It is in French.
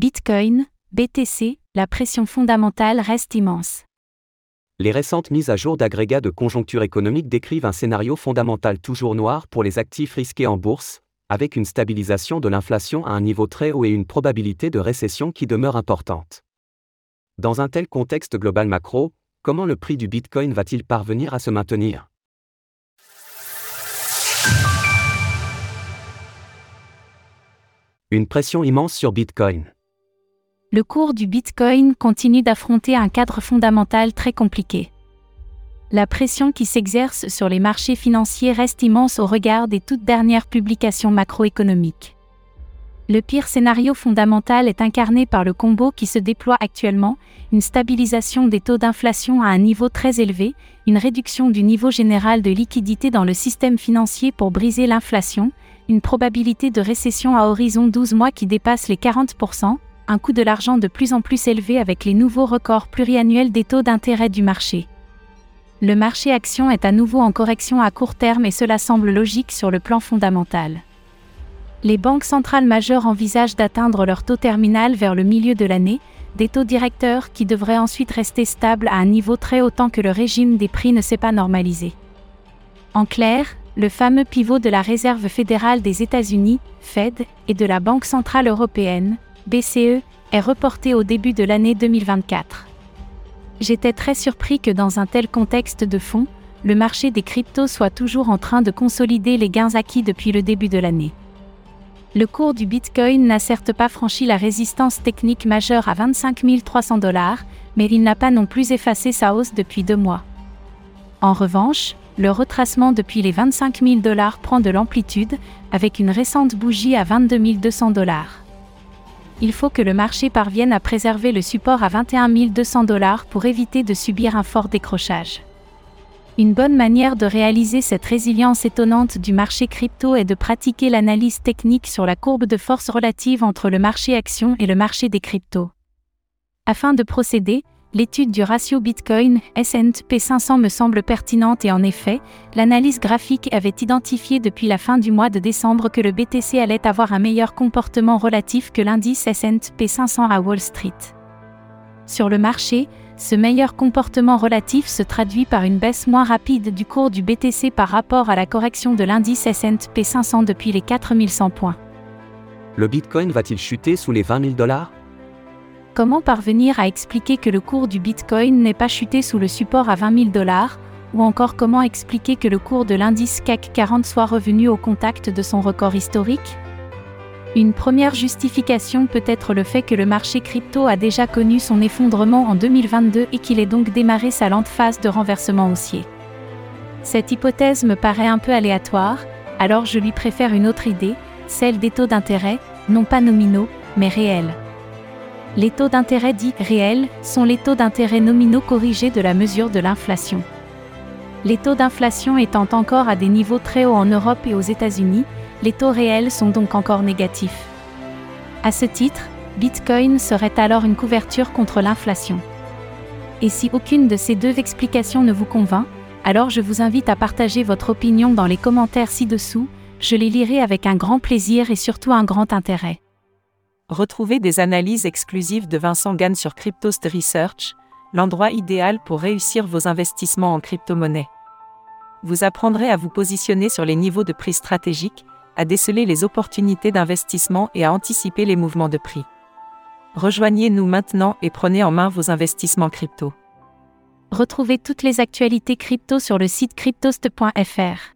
Bitcoin, BTC, la pression fondamentale reste immense. Les récentes mises à jour d'agrégats de conjoncture économique décrivent un scénario fondamental toujours noir pour les actifs risqués en bourse, avec une stabilisation de l'inflation à un niveau très haut et une probabilité de récession qui demeure importante. Dans un tel contexte global macro, comment le prix du Bitcoin va-t-il parvenir à se maintenir? Une pression immense sur Bitcoin. Le cours du Bitcoin continue d'affronter un cadre fondamental très compliqué. La pression qui s'exerce sur les marchés financiers reste immense au regard des toutes dernières publications macroéconomiques. Le pire scénario fondamental est incarné par le combo qui se déploie actuellement, une stabilisation des taux d'inflation à un niveau très élevé, une réduction du niveau général de liquidité dans le système financier pour briser l'inflation, une probabilité de récession à horizon 12 mois qui dépasse les 40%, un coût de l'argent de plus en plus élevé avec les nouveaux records pluriannuels des taux d'intérêt du marché. Le marché action est à nouveau en correction à court terme et cela semble logique sur le plan fondamental. Les banques centrales majeures envisagent d'atteindre leur taux terminal vers le milieu de l'année, des taux directeurs qui devraient ensuite rester stables à un niveau très haut tant que le régime des prix ne s'est pas normalisé. En clair, le fameux pivot de la Réserve fédérale des États-Unis, Fed, et de la Banque centrale européenne, BCE, est reporté au début de l'année 2024. J'étais très surpris que dans un tel contexte de fond, le marché des cryptos soit toujours en train de consolider les gains acquis depuis le début de l'année. Le cours du Bitcoin n'a certes pas franchi la résistance technique majeure à 25 300 dollars, mais il n'a pas non plus effacé sa hausse depuis deux mois. En revanche, le retracement depuis les 25 000 dollars prend de l'amplitude, avec une récente bougie à 22 200 dollars. Il faut que le marché parvienne à préserver le support à 21 200 dollars pour éviter de subir un fort décrochage. Une bonne manière de réaliser cette résilience étonnante du marché crypto est de pratiquer l'analyse technique sur la courbe de force relative entre le marché action et le marché des cryptos. Afin de procéder, l'étude du ratio Bitcoin S&P 500 me semble pertinente et en effet, l'analyse graphique avait identifié depuis la fin du mois de décembre que le BTC allait avoir un meilleur comportement relatif que l'indice S&P 500 à Wall Street. Sur le marché, ce meilleur comportement relatif se traduit par une baisse moins rapide du cours du BTC par rapport à la correction de l'indice S&P 500 depuis les 4100 points. Le Bitcoin va-t-il chuter sous les 20 000 dollars? Comment parvenir à expliquer que le cours du Bitcoin n'ait pas chuté sous le support à 20 000 dollars, ou encore comment expliquer que le cours de l'indice CAC 40 soit revenu au contact de son record historique? Une première justification peut être le fait que le marché crypto a déjà connu son effondrement en 2022 et qu'il ait donc démarré sa lente phase de renversement haussier. Cette hypothèse me paraît un peu aléatoire, alors je lui préfère une autre idée, celle des taux d'intérêt, non pas nominaux, mais réels. Les taux d'intérêt dits réels sont les taux d'intérêt nominaux corrigés de la mesure de l'inflation. Les taux d'inflation étant encore à des niveaux très hauts en Europe et aux États-Unis, les taux réels sont donc encore négatifs. À ce titre, Bitcoin serait alors une couverture contre l'inflation. Et si aucune de ces deux explications ne vous convainc, alors je vous invite à partager votre opinion dans les commentaires ci-dessous, je les lirai avec un grand plaisir et surtout un grand intérêt. Retrouvez des analyses exclusives de Vincent Gann sur Cryptost Research, l'endroit idéal pour réussir vos investissements en crypto-monnaie. Vous apprendrez à vous positionner sur les niveaux de prix stratégiques, à déceler les opportunités d'investissement et à anticiper les mouvements de prix. Rejoignez-nous maintenant et prenez en main vos investissements crypto. Retrouvez toutes les actualités crypto sur le site cryptost.fr.